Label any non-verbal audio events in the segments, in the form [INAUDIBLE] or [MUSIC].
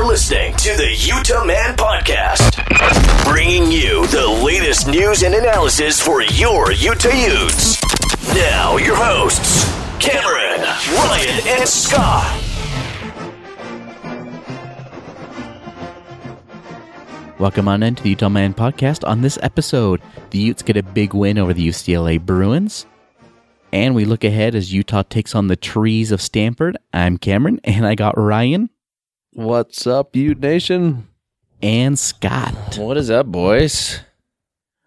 You're listening to the Utah Man Podcast, bringing you the latest news and analysis for your Utah Utes. Now, your hosts, Cameron, Ryan, and Scott. Welcome on into the Utah Man Podcast. On this episode, the Utes get a big win over the UCLA Bruins. And we look ahead as Utah takes on the trees of Stanford. I'm Cameron, and I got Ryan What's up, Ute Nation? and Scott. What is up, boys?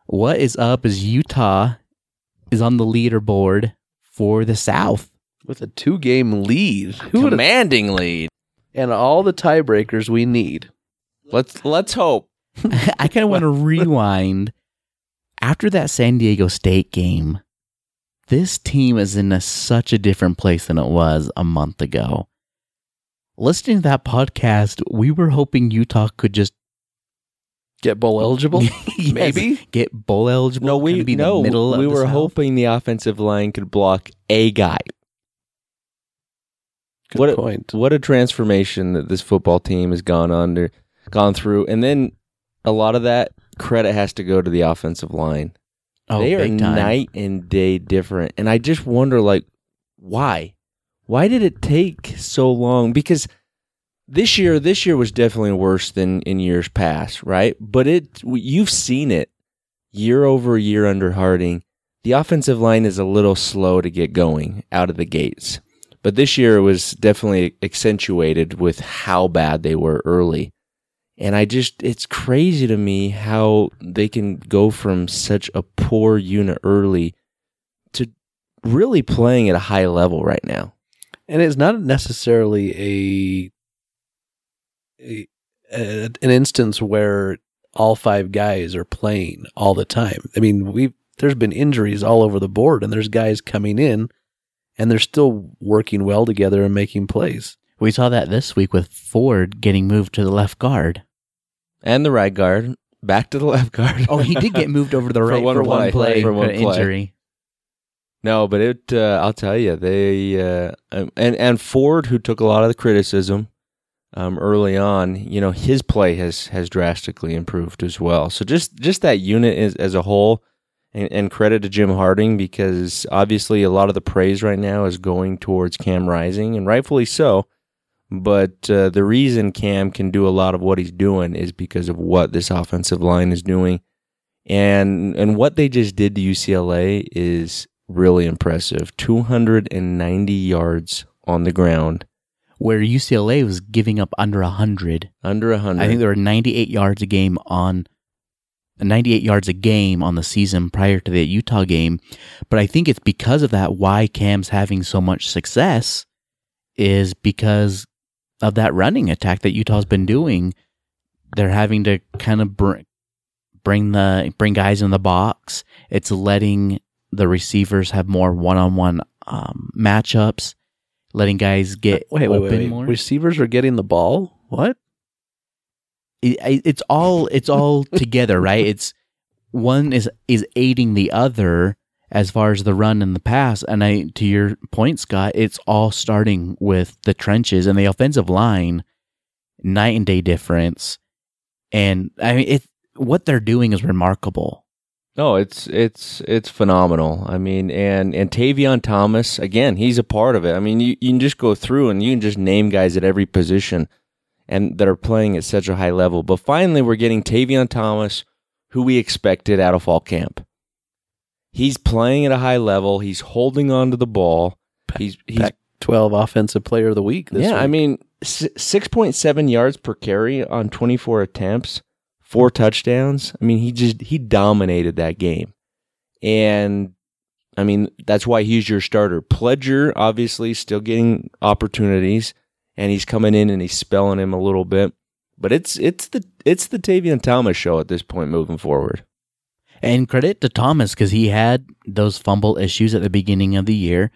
What is up is Utah is on the leaderboard for the South. With a two game lead. Who Commanding lead. and all the tiebreakers we need. Let's let's hope. [LAUGHS] [LAUGHS] I kind of want to rewind. After that San Diego State game, this team is in a, such a different place than it was a month ago. Listening to that podcast, we were hoping Utah could just Get bowl eligible? [LAUGHS] Yes, Maybe? get bowl eligible. No, we kinda be the no. middle we the were South. hoping the offensive line could block a guy. Good what a, point. What a transformation that this football team has gone under, gone through, and then a lot of that credit has to go to the offensive line. Oh, they are time. night and day different, and I just wonder, like, why? Why did it take so long? Because this year, this year was definitely worse than in years past, right? But it, you've seen it year over year under Harding. The offensive line is a little slow to get going out of the gates, but this year it was definitely accentuated with how bad they were early. And I just, it's crazy to me how they can go from such a poor unit early to really playing at a high level right now. And it's not necessarily a, a, a an instance where all five guys are playing all the time. I mean, we there's been injuries all over the board, and there's guys coming in, and they're still working well together and making plays. We saw that this week with Ford getting moved to the left guard. And the right guard, back to the [LAUGHS] left guard. Oh, he did get moved over to the [LAUGHS] For right one for one play. play For for one an play. injury. No, but it. Uh, I'll tell you, they uh, um, and and Ford, who took a lot of the criticism um, early on, you know, his play has has drastically improved as well. So just just that unit as as a whole, and, and credit to Jim Harding because obviously a lot of the praise right now is going towards Cam Rising, and rightfully so. But uh, the reason Cam can do a lot of what he's doing is because of what this offensive line is doing, and and what they just did to UCLA is really impressive. 290 yards on the ground, Where UCLA was giving up under 100. under 100. I think there were 98 yards a game on 98 yards a game on the season prior to the Utah game. But I think it's because of that why Cam's having so much success is because of that running attack that Utah's been doing. They're having to kind of bring bring the bring guys in the box. It's letting the receivers have more one-on-one um, matchups, letting guys get wait, wait, open wait, wait. more. Receivers are getting the ball. What? it, it's all it's all [LAUGHS] together, right? It's one is is aiding the other as far as the run and the pass. And I, to your point, Scott, it's all starting with the trenches and the offensive line, night and day difference. And I mean, it what they're doing is remarkable. No, it's it's it's phenomenal. I mean, and and Tavion Thomas again, he's a part of it. I mean, you, you can just go through and you can just name guys at every position, and that are playing at such a high level. But finally, we're getting Tavion Thomas, who we expected out of fall camp. He's playing at a high level. He's holding on to the ball. He's he's Pac 12 Offensive Player of the Week. This yeah. I mean, six point seven yards per carry on twenty four attempts, four touchdowns. I mean, he just he dominated that game, and I mean that's why he's your starter. Pledger obviously still getting opportunities, and he's coming in and he's spelling him a little bit. But it's it's the it's the Tavion Thomas show at this point moving forward. And credit to Thomas because he had those fumble issues at the beginning of the year.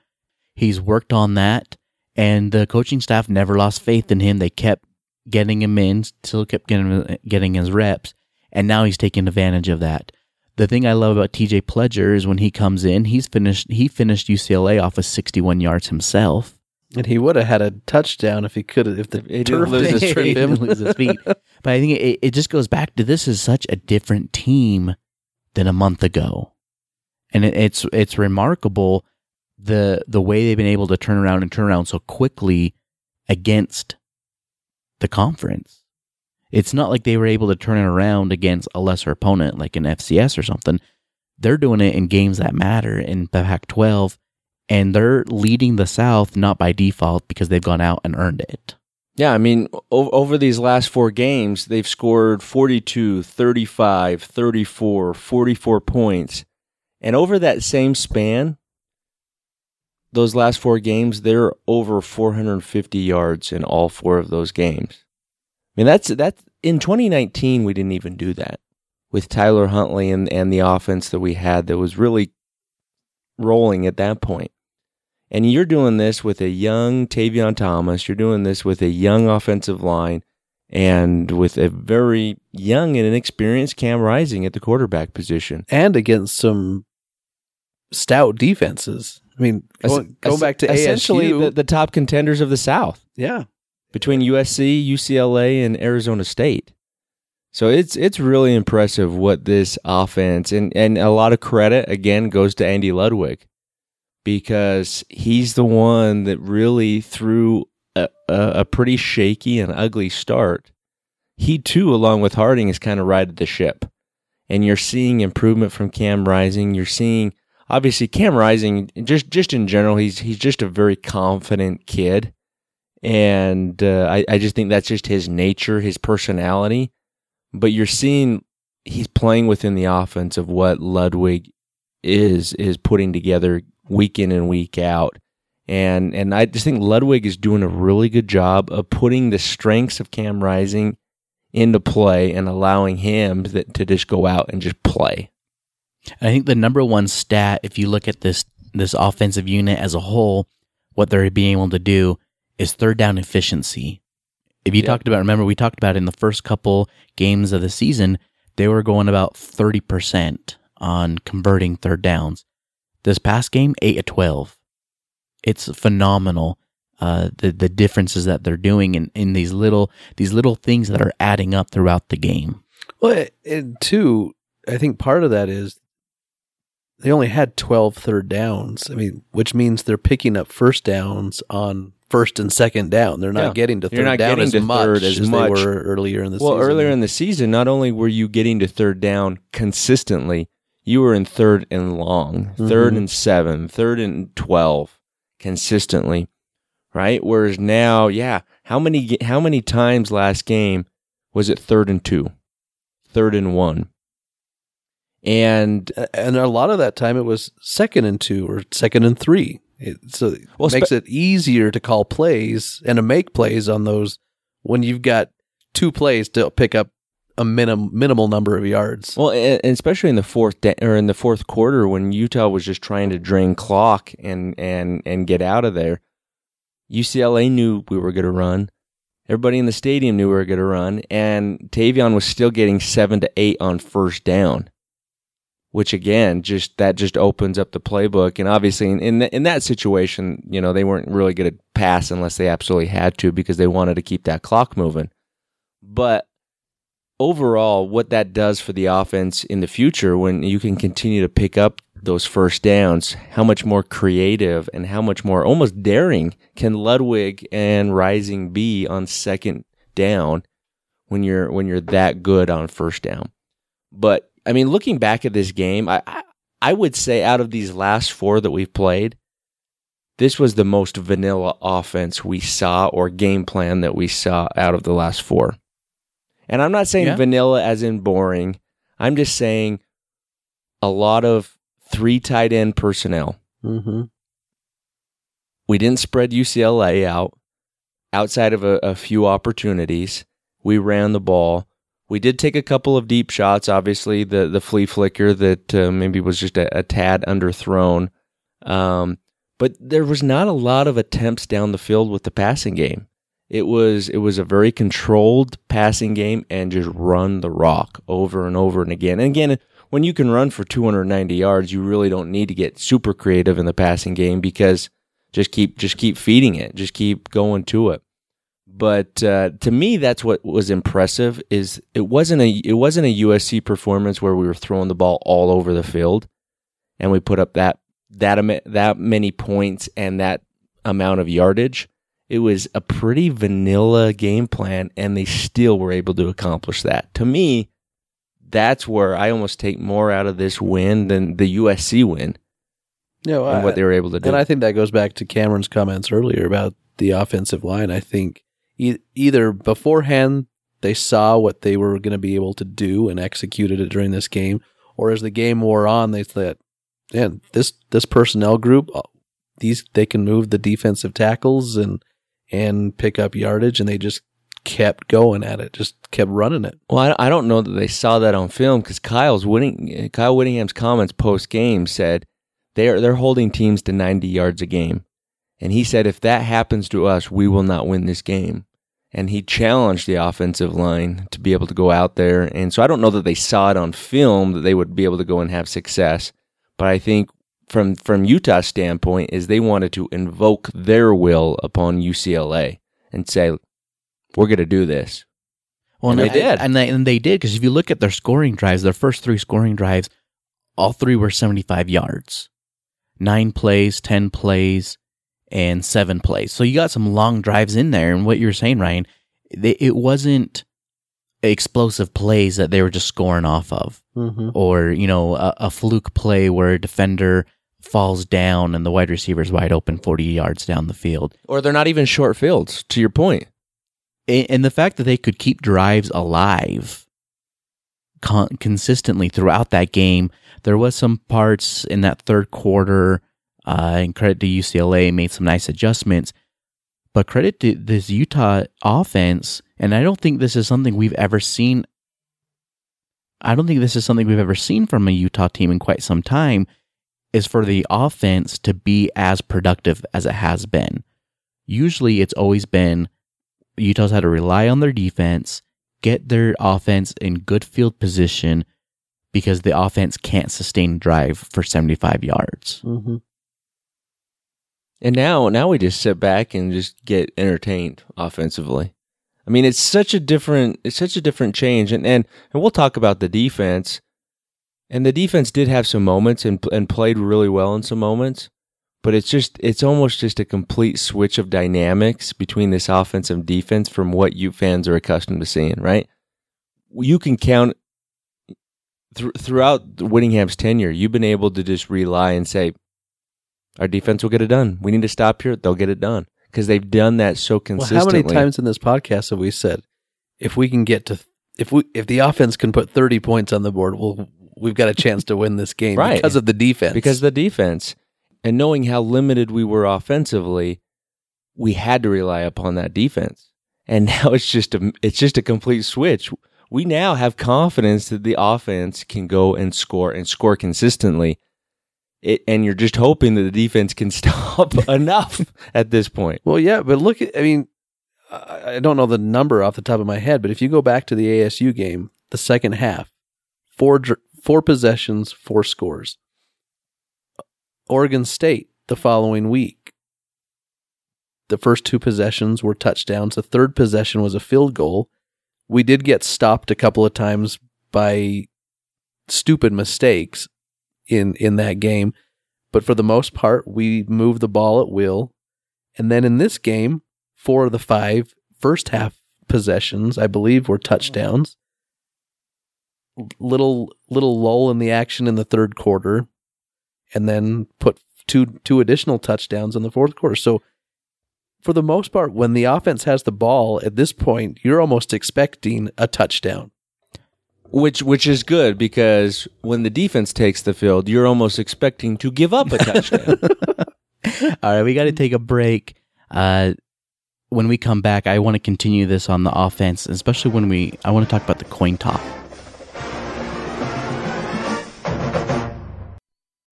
He's worked on that, and the coaching staff never lost faith in him. They kept getting him in, still kept getting getting his reps, and now he's taking advantage of that. The thing I love about TJ Pledger is when he comes in, he's finished he finished UCLA off of 61 yards himself. And he would have had a touchdown if he could have, if the [LAUGHS] He didn't turf lose his [LAUGHS] trip He him. lose his feet. But I think it, it just goes back to this is such a different team than a month ago, and it, it's it's remarkable the the way they've been able to turn around and turn around so quickly against the conference. It's not like they were able to turn it around against a lesser opponent like an FCS or something. They're doing it in games that matter in the Pac 12, and they're leading the South not by default because they've gone out and earned it. Yeah, I mean, o- over these last four games, they've scored 42, 35, 34, 44 points. And over that same span, those last four games, they're over 450 yards in all four of those games. I mean, that's that's in 2019 we didn't even do that with Tyler Huntley and and the offense that we had that was really rolling at that point. And you're doing this with a young Tavion Thomas. You're doing this with a young offensive line and with a very young and inexperienced Cam Rising at the quarterback position. and against some stout defenses. I mean, going, going back to essentially ASU, the, the top contenders of the South yeah, between USC, UCLA, and Arizona State. So it's it's really impressive what this offense and and a lot of credit again goes to Andy Ludwig because he's the one that really threw a, a, a pretty shaky and ugly start. He too, along with Harding, has kind of righted the ship, and you're seeing improvement from Cam Rising. You're seeing obviously Cam Rising just just in general. He's he's just a very confident kid and uh, I, I just think that's just his nature, his personality. But you're seeing he's playing within the offense of what Ludwig is is putting together week in and week out, and and I just think Ludwig is doing a really good job of putting the strengths of Cam Rising into play and allowing him to, to just go out and just play. I think the number one stat, if you look at this this offensive unit as a whole, what they're being able to do is third down efficiency. If you talked about, remember we talked about in the first couple games of the season, they were going about thirty percent on converting third downs. This past game, eight of twelve. It's phenomenal. Uh, the the differences that they're doing in, in these little these little things that are adding up throughout the game. Well, and two, I think part of that is they only had 12 third downs. I mean, which means they're picking up first downs on first and second down. They're not Yeah. getting to You're third not down getting as to much third as as, much. they were earlier in the well, season. Well, earlier in the season, not only were you getting to third down consistently, you were in third and long, third Mhm. and seven, third and 12 consistently, right? Whereas now, yeah, how many, how many times last game was it third and two, third and one? And and a lot of that time it was second and two or second and three. It, so it Well, makes spe- it easier to call plays and to make plays on those when you've got two plays to pick up a minim, minimal number of yards. Well, and and especially in the fourth da- or in the fourth quarter when Utah was just trying to drain clock and and and get out of there, UCLA knew we were going to run. Everybody in the stadium knew we were going to run, and Tavion was still getting seven to eight on first down, which again just that just opens up the playbook. And obviously, in in, in that situation, you know they weren't really going to pass unless they absolutely had to because they wanted to keep that clock moving. But overall, what that does for the offense in the future when you can continue to pick up those first downs, how much more creative and how much more almost daring can Ludwig and Rising be on second down when you're when you're that good on first down. But I mean, looking back at this game, I I, I would say out of these last four that we've played, this was the most vanilla offense we saw or game plan that we saw out of the last four. And I'm not saying Yeah. vanilla as in boring. I'm just saying a lot of three tight end personnel. Mm-hmm. We didn't spread UCLA out outside of a, a few opportunities. We ran the ball. We did take a couple of deep shots. Obviously, the the flea flicker that uh, maybe was just a, a tad underthrown. Um, but there was not a lot of attempts down the field with the passing game. It was it was a very controlled passing game and just run the rock over and over and again. And again, when you can run for 290 yards, you really don't need to get super creative in the passing game because just keep just keep feeding it, just keep going to it. But uh, to me, that's what was impressive. Is it wasn't a it wasn't a USC performance where we were throwing the ball all over the field, and we put up that that that many points and that amount of yardage. It was a pretty vanilla game plan, and they still were able to accomplish that. To me, that's where I almost take more out of this win than the USC win well, and what they were able to do. And I think that goes back to Cameron's comments earlier about the offensive line. I think e- either beforehand they saw what they were going to be able to do and executed it during this game, or as the game wore on, they thought, "Man, this this personnel group, uh, these they can move the defensive tackles and and pick up yardage," and they just kept going at it, just kept running it. Well, I don't know that they saw that on film because Kyle's winning. Kyle Whittingham's comments post game said they're they're holding teams to 90 yards a game, and he said if that happens to us, we will not win this game. And he challenged the offensive line to be able to go out there, and so I don't know that they saw it on film that they would be able to go and have success, but I think from from Utah's standpoint is they wanted to invoke their will upon UCLA and say we're going to do this. Well, And they did. and they, and they did because if you look at their scoring drives, their first three scoring drives, all three were seventy-five yards, nine plays, ten plays, and seven plays. So you got some long drives in there. And what you were saying, Ryan, it wasn't explosive plays that they were just scoring off of, Mm-hmm. or you know, a, a fluke play where a defender falls down and the wide receiver's wide open forty yards down the field. Or they're not even short fields. To your point. And the fact that they could keep drives alive con- consistently throughout that game. There was some parts in that third quarter, uh, and credit to UCLA made some nice adjustments. But credit to this Utah offense, and I don't think this is something we've ever seen. I don't think this is something we've ever seen from a Utah team in quite some time. Is for the offense to be as productive as it has been. Usually, it's always been Utah's had to rely on their defense, get their offense in good field position because the offense can't sustain drive for 75 yards. Mm-hmm. And now, now we just sit back and just get entertained offensively. I mean, it's such a different, it's such a different change. And and, and we'll talk about the defense. And the defense did have some moments and and played really well in some moments, but it's just, it's almost just a complete switch of dynamics between this offense and defense from what you fans are accustomed to seeing. Right? You can count thr throughout Whittingham's tenure. You've been able to just rely and say, our defense will get it done. We need to stop here. They'll get it done because they've done that so consistently. Well, how many times in this podcast have we said, if we can get to, if we, if the offense can put thirty points on the board, we'll, we've got a chance to win this game [LAUGHS] Right. because of the defense. Because the defense and knowing how limited we were offensively, we had to rely upon that defense. And [LAUGHS] now it's just a it's just a complete switch. We now have confidence that the offense can go and score and score consistently. It, and you're just hoping that the defense can [LAUGHS] stop [LAUGHS] enough at this point. well, yeah, but look at, I mean, I, I don't know the number off the top of my head, but if you go back to the ASU game, the second half, four four possessions, four scores. Oregon State the following week. The first two possessions were touchdowns. The third possession was a field goal. We did get stopped a couple of times by stupid mistakes in in that game, but for the most part, we moved the ball at will. And then in this game, four of the five first half possessions, I believe, were touchdowns. Little little lull in the action in the third quarter, and then put two two additional touchdowns in the fourth quarter. So for the most part, when the offense has the ball at this point, you're almost expecting a touchdown. Which which is good because when the defense takes the field, you're almost expecting to give up a [LAUGHS] touchdown. [LAUGHS] All right, we got to take a break. Uh, when we come back, I want to continue this on the offense, especially when we I want to talk about the coin top.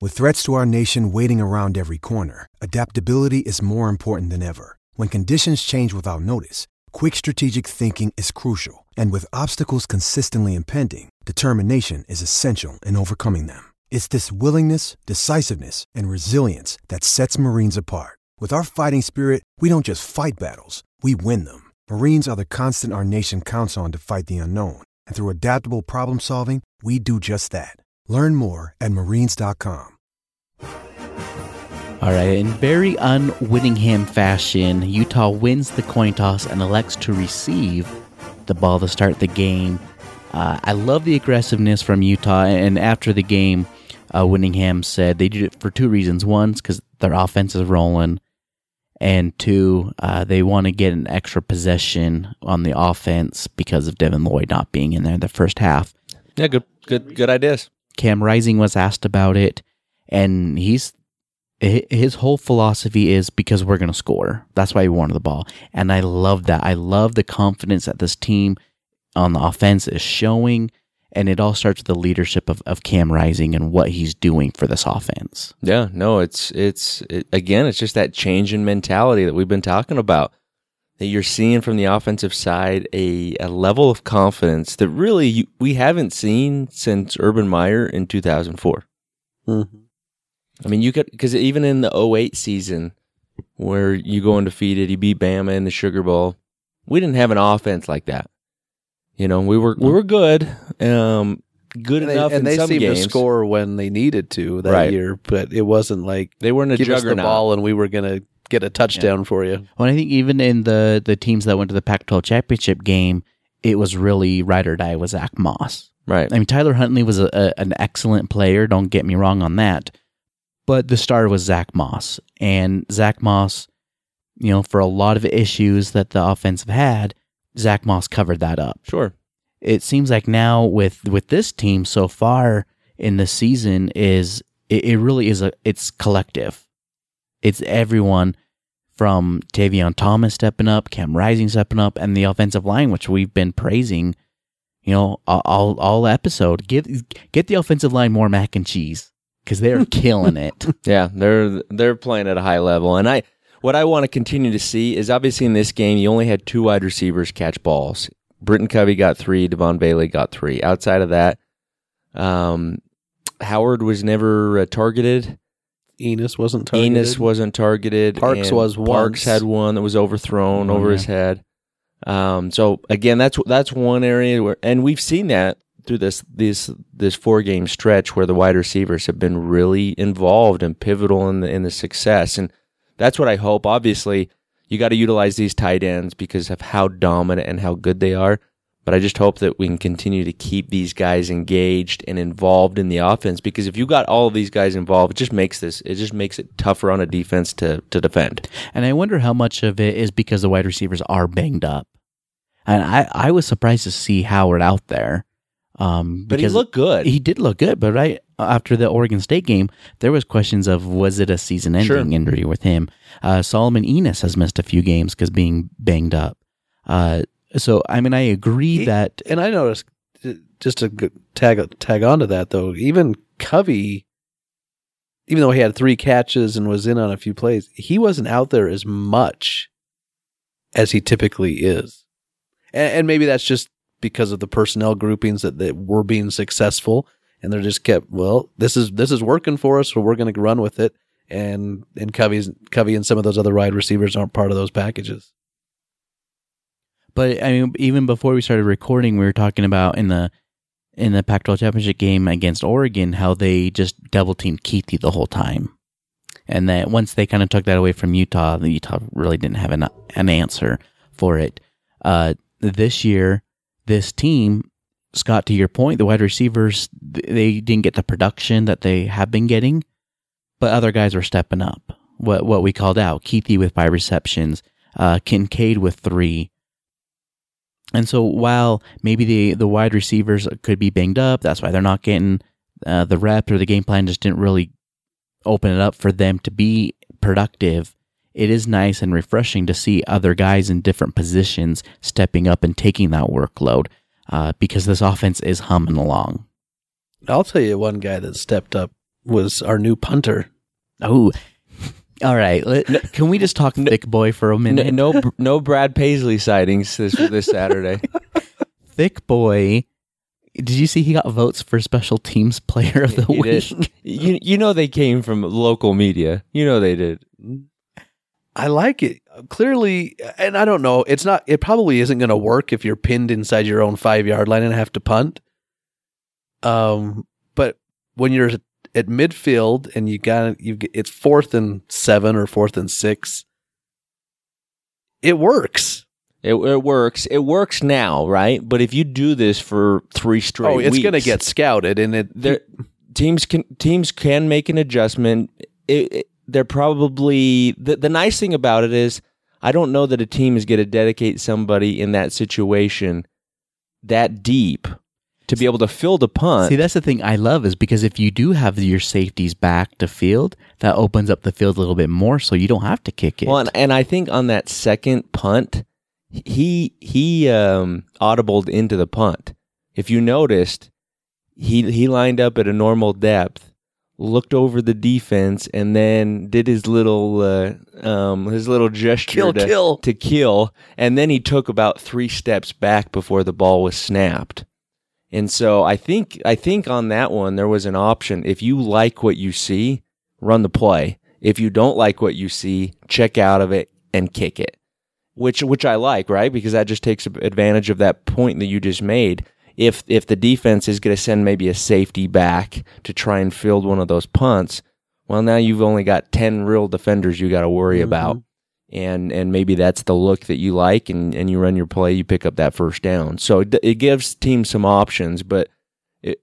With threats to our nation waiting around every corner, adaptability is more important than ever. When conditions change without notice, quick strategic thinking is crucial. And with obstacles consistently impending, determination is essential in overcoming them. It's this willingness, decisiveness, and resilience that sets Marines apart. With our fighting spirit, we don't just fight battles, we win them. Marines are the constant our nation counts on to fight the unknown. And through adaptable problem solving, we do just that. Learn more at marines.com. All right, in very un-Whittingham fashion, Utah wins the coin toss and elects to receive the ball to start the game. Uh, I love the aggressiveness from Utah, and after the game, uh, Whittingham said they did it for two reasons. One, because their offense is rolling, and two, uh, they want to get an extra possession on the offense because of Devin Lloyd not being in there the first half. Yeah, good, good, good ideas. Cam Rising was asked about it, and he's his whole philosophy is because we're going to score. That's why he wanted the ball, and I love that. I love the confidence that this team on the offense is showing, and it all starts with the leadership of, of Cam Rising and what he's doing for this offense. Yeah, no, it's it's it, again, it's just that change in mentality that we've been talking about. That you're seeing from the offensive side a, a level of confidence that really you, we haven't seen since Urban Meyer in 2004. Mm-hmm. I mean, you could because even in the 08 season where you go undefeated, you beat Bama in the Sugar Bowl, we didn't have an offense like that. You know, we were we were good, um, good And they, enough and in they some seemed games. to score when they needed to that Right. year, but it wasn't like They weren't a give us the juggernaut. ball and we were going to get a touchdown for you. Well, I think even in the the teams that went to the Pac-12 championship game, it was really ride or die with Zach Moss. Right. I mean, Tyler Huntley was a, a, an excellent player. Don't get me wrong on that. But the star was Zach Moss. And Zach Moss, you know, for a lot of issues that the offensive had, Zach Moss covered that up. Sure. It seems like now with with this team so far in the season is it, it really is a it's collective. It's everyone from Tavion Thomas stepping up, Cam Rising stepping up, and the offensive line, which we've been praising, you know, all all, all episode. Get get the offensive line more mac and cheese because they're [LAUGHS] killing it. Yeah, they're they're playing at a high level, and I what I want to continue to see is obviously in this game you only had two wide receivers catch balls. Britain Covey got three, Devaughn Vele got three. Outside of that, um, Howard was never uh, targeted. Enis wasn't targeted. Enis wasn't targeted. Parks and was Parks had one that was overthrown Oh, over yeah. his head. Um, so again, that's that's one area where, and we've seen that through this this this four game stretch where the wide receivers have been really involved and pivotal in the in the success, and that's what I hope. Obviously, you got to utilize these tight ends because of how dominant and how good they are. But I just hope that we can continue to keep these guys engaged and involved in the offense because if you got all of these guys involved, it just makes this it just makes it tougher on a defense to to defend. And I wonder how much of it is because the wide receivers are banged up. And I, I was surprised to see Howard out there. Um, But he looked good. He did look good, but right after the Oregon State game, there was questions of was it a season-ending Sure. injury with him. Uh, Solomon Enis has missed a few games because being banged up. Uh, so I mean, I agree He- that And I noticed, uh, just to tag tag onto that though, even Covey, even though he had three catches and was in on a few plays, he wasn't out there as much as he typically is. And, and maybe that's just because of the personnel groupings that, that were being successful, and they're just kept. Well, this is this is working for us, so we're going to run with it. And and Covey's Covey and some of those other wide receivers aren't part of those packages. But I mean, even before we started recording, we were talking about in the in the Pac-12 championship game against Oregon how they just double teamed Kuithe the whole time, and that once they kind of took that away from Utah, the Utah really didn't have an an answer for it. Uh, this year, this team, Scott, to your point, the wide receivers they didn't get the production that they have been getting, but other guys were stepping up. What what we called out, Kuithe with five receptions, uh, Kincaid with three. And so while maybe the, the wide receivers could be banged up, that's why they're not getting uh, the reps or the game plan just didn't really open it up for them to be productive. It is nice and refreshing to see other guys in different positions stepping up and taking that workload uh, because this offense is humming along. I'll tell you one guy that stepped up was our new punter. Oh, all right. Let, can we just talk thick boy for a minute? No, no, no Brad Paisley sightings this this Saturday. [LAUGHS] thick boy. Did you see he got votes for special teams player of the He week? did. You you know they came from local media. You know they did. I like it. Clearly, and I don't know, it's not it probably isn't going to work if you're pinned inside your own 5-yard line and have to punt. Um, but when you're at midfield and you got you it's fourth and 7 or fourth and 6, it works. It, it works. It works now, right? But if you do this for three straight, oh, it's going to get scouted and it there teams can teams can make an adjustment. It, it- they're probably the the nice thing about it is I don't know that a team is going to dedicate somebody in that situation that deep to be able to fill the punt. See, that's the thing I love is because if you do have your safeties back to field, that opens up the field a little bit more, so you don't have to kick it. Well, and, and I think on that second punt, he he um, audibled into the punt. If you noticed, he he lined up at a normal depth, looked over the defense, and then did his little uh, um, his little gesture Kill, to, kill. to kill, and then he took about three steps back before the ball was snapped. And so I think I think on that one there was an option. If you like what you see, run the play. If you don't like what you see, check out of it and kick it. Which which I like, right? Because that just takes advantage of that point that you just made. If if the defense is going to send maybe a safety back to try and field one of those punts, well now you've only got 10 real defenders you got to worry about. And and maybe that's the look that you like and and you run your play, you pick up that first down. So it, it gives teams some options, but it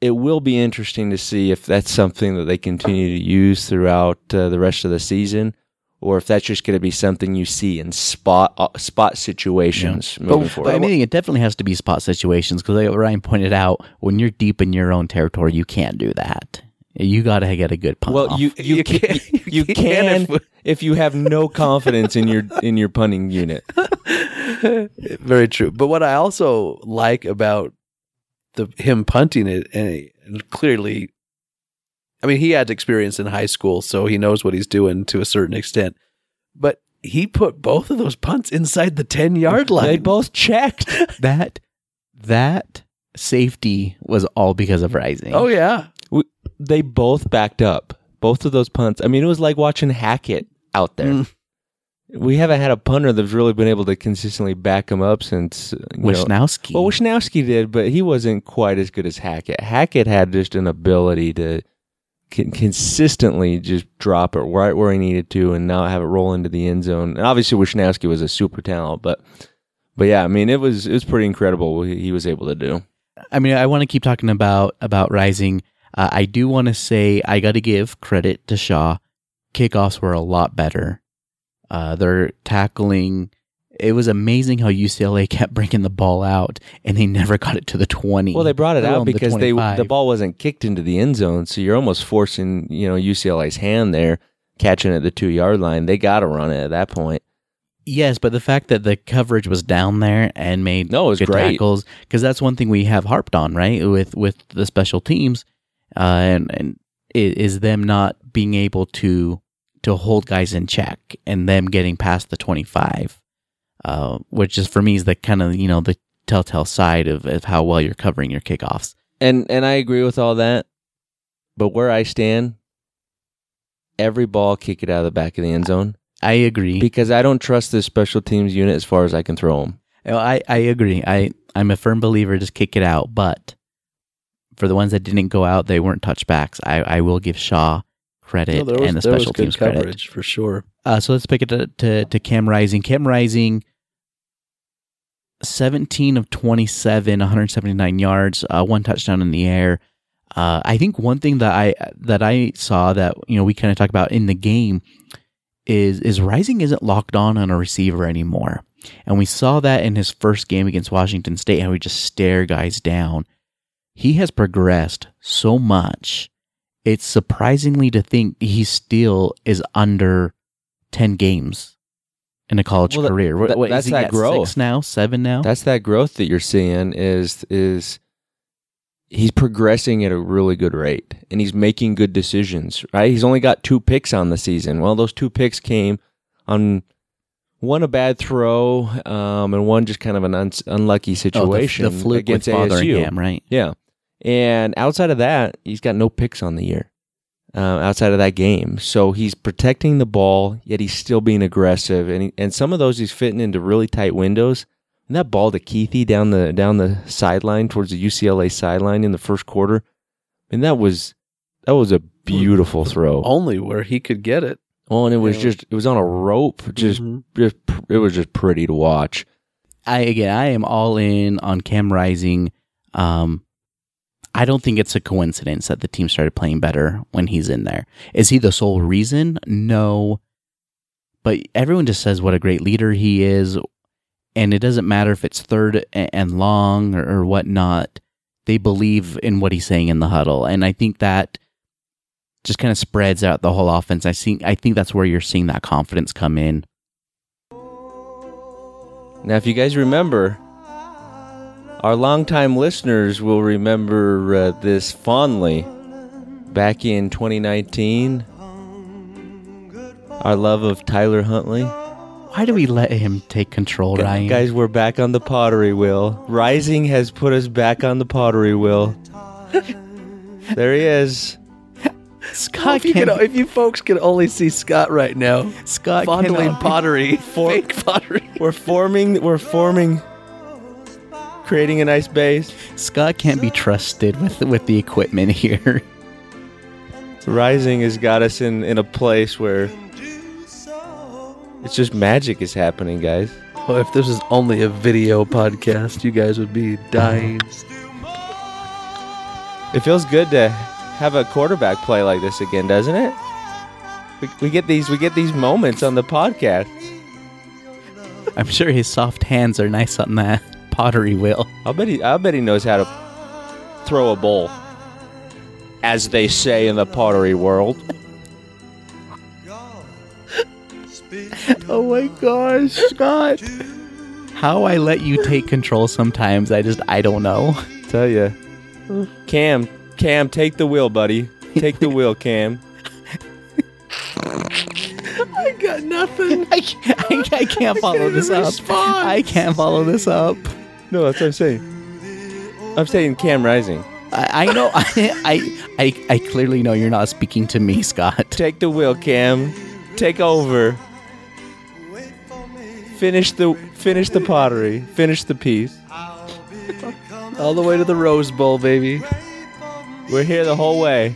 it will be interesting to see if that's something that they continue to use throughout uh, the rest of the season, or if that's just going to be something you see in spot uh, spot situations moving But, forward. I mean, it definitely has to be spot situations because, like Ryan pointed out, when you're deep in your own territory, you can't do that. You got to get a good punt. well, off. you you, You can, can- [LAUGHS] you, you can, can if- if you have no [LAUGHS] confidence in your in your punting unit. [LAUGHS] Very true. But what I also like about the him punting it, and, and clearly, I mean, he had experience in high school, so he knows what he's doing to a certain extent. But he put both of those punts inside the ten yard line. They both checked. [LAUGHS] that that safety was all because of Rising. oh yeah, We- They both backed up. Both of those punts. I mean, it was like watching Hackett out there. Mm. We haven't had a punter that's really been able to consistently back him up since know, Wishnowsky. Well, Wishnowsky did, but he wasn't quite as good as Hackett. Hackett had just an ability to con- consistently just drop it right where he needed to, and not have it roll into the end zone. And obviously, Wishnowsky was a super talent, but but yeah, I mean, it was it was pretty incredible what he he was able to do. I mean, I want to keep talking about about Rising. Uh, I do want to say I got to give credit to Shaw. Kickoffs were a lot better. Uh, their tackling. It was amazing how UCLA kept bringing the ball out, and they never got it to the twenty. Well, they brought it out alone the because they the ball wasn't kicked into the end zone, so you're almost forcing you know UCLA's hand there, catching at the two yard line. They got to run it at that point. Yes, but the fact that the coverage was down there and made No, it was good great. tackles because that's one thing we have harped on, right? With with the special teams, uh, and and is them not being able to to hold guys in check and them getting past the twenty five, uh, which is for me is the kind of you know the telltale side of, of how well you're covering your kickoffs. And and I agree with all that, but where I stand, every ball kick it out of the back of the end zone I agree. because I don't trust this special teams unit as far as I can throw them. Oh, I, I agree. I, I'm a firm believer, just kick it out. But for the ones that didn't go out, they weren't touchbacks. I, I will give Shaw credit No, was, and the there was special good teams credit. coverage for sure. Uh, so let's pick it to, to, to Cam Rising. Cam Rising, 17 of 27, 179 yards, uh, one touchdown in the air. Uh, I think one thing that I that I saw that you know we kind of talk about in the game is is Rising isn't locked on on a receiver anymore, and we saw that in his first game against Washington State how he just stare guys down. He has progressed so much. It's surprisingly to think he still is under ten games in a college Well, career. That- what, is that's he that at growth. Six now, seven now. That's that growth that you're seeing is is he's progressing at a really good rate and he's making good decisions, right? He's only got two picks on the season. Well, those two picks came on one a bad throw um, and one just kind of an un- unlucky Oh, the- situation the, fluke against ASU. Right? Yeah. And outside of that, he's got no picks on the year. Uh, outside of that game, so he's protecting the ball, yet he's still being aggressive, and he, and some of those he's fitting into really tight windows. And that ball to Kuithe down the down the sideline towards the UCLA sideline in the first quarter, and that was that was a beautiful throw. Only where he could get it. Oh, and it was Yeah. just it was on a rope, just, Mhm. just it was just pretty to watch. I again, I am all in on Cam Rising. Um, I don't think it's a coincidence that the team started playing better when he's in there. Is he the sole reason? No. But everyone just says what a great leader he is, and it doesn't matter if it's third and long or, whatnot. They believe in what he's saying in the huddle, and I think that just kind of spreads out the whole offense. I think I think that's where you're seeing that confidence come in. Now, if you guys remember, our longtime listeners will remember uh, this fondly. Back in 2019, our love of Tyler Huntley. Why do we let him take control, Gu- Ryan? Guys, we're back on the pottery wheel. Rising has put us back on the pottery wheel. [LAUGHS] there he is. Scott if, you can't. could, if you folks could only see Scott right now, Scott fondling cannot- pottery, [LAUGHS] fake pottery. We're forming. We're forming. Creating a nice base. Scott can't be trusted with with the equipment here. [LAUGHS] Rising has got us in, in a place where it's just magic is happening, guys. Well, if this is only a video podcast, you guys would be dying. It feels good to have a quarterback play like this again, doesn't it? We, we get these we get these moments on the podcast. I'm sure his soft hands are nice on that pottery wheel. I'll bet he I bet he knows how to throw a bowl. As they say in the pottery world. [LAUGHS] Oh my gosh, Scott! How I let you take control sometimes, I just I don't know. Tell ya. Cam, Cam, take the wheel, buddy. Take the wheel, Cam. I got nothing. [LAUGHS] I, I, I can't follow this up. I can't follow this up. No, that's what I'm saying. I'm saying Cam Rising. I, I know. [LAUGHS] I, I I I clearly know you're not speaking to me, Scott. Take the wheel, Cam. Take over. Finish the finish the pottery. Finish the piece. All the way to the Rose Bowl, baby. We're here the whole way.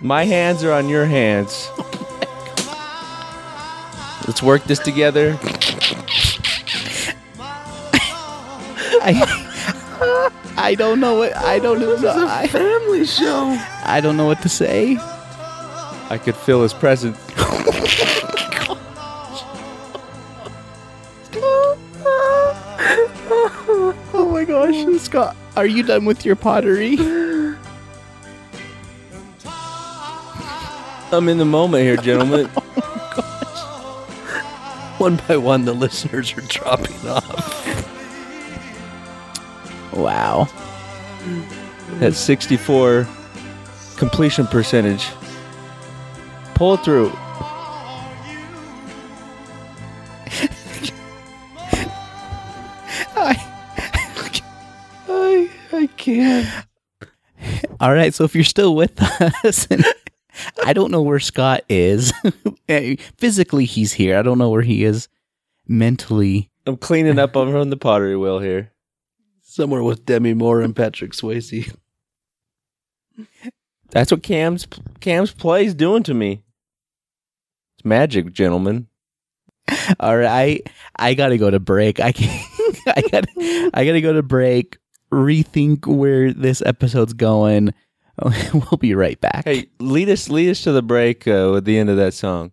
My hands are on your hands. [LAUGHS] Oh Let's work this together. I [LAUGHS] I don't know what I don't know. I, Family show. I don't know what to say. I could feel his presence. [LAUGHS] Oh my gosh, Scott, are you done with your pottery? I'm in the moment here, gentlemen. [LAUGHS] Oh one by one, the listeners are dropping off. Wow. That 64 completion percentage. Pull through. [LAUGHS] I, I, I can't. all right, so if you're still with us, I don't know where Scott is. [LAUGHS] Physically, he's here. I don't know where he is mentally. I'm cleaning up on the pottery wheel here. Somewhere with Demi Moore and Patrick Swayze. [LAUGHS] That's what Cam's Cam's play's doing to me. It's magic, gentlemen. [LAUGHS] All right, I, I gotta go to break. I can't. [LAUGHS] I gotta I gotta go to break. Rethink where this episode's going. We'll be right back. Hey, lead us lead us to the break uh, at the end of that song.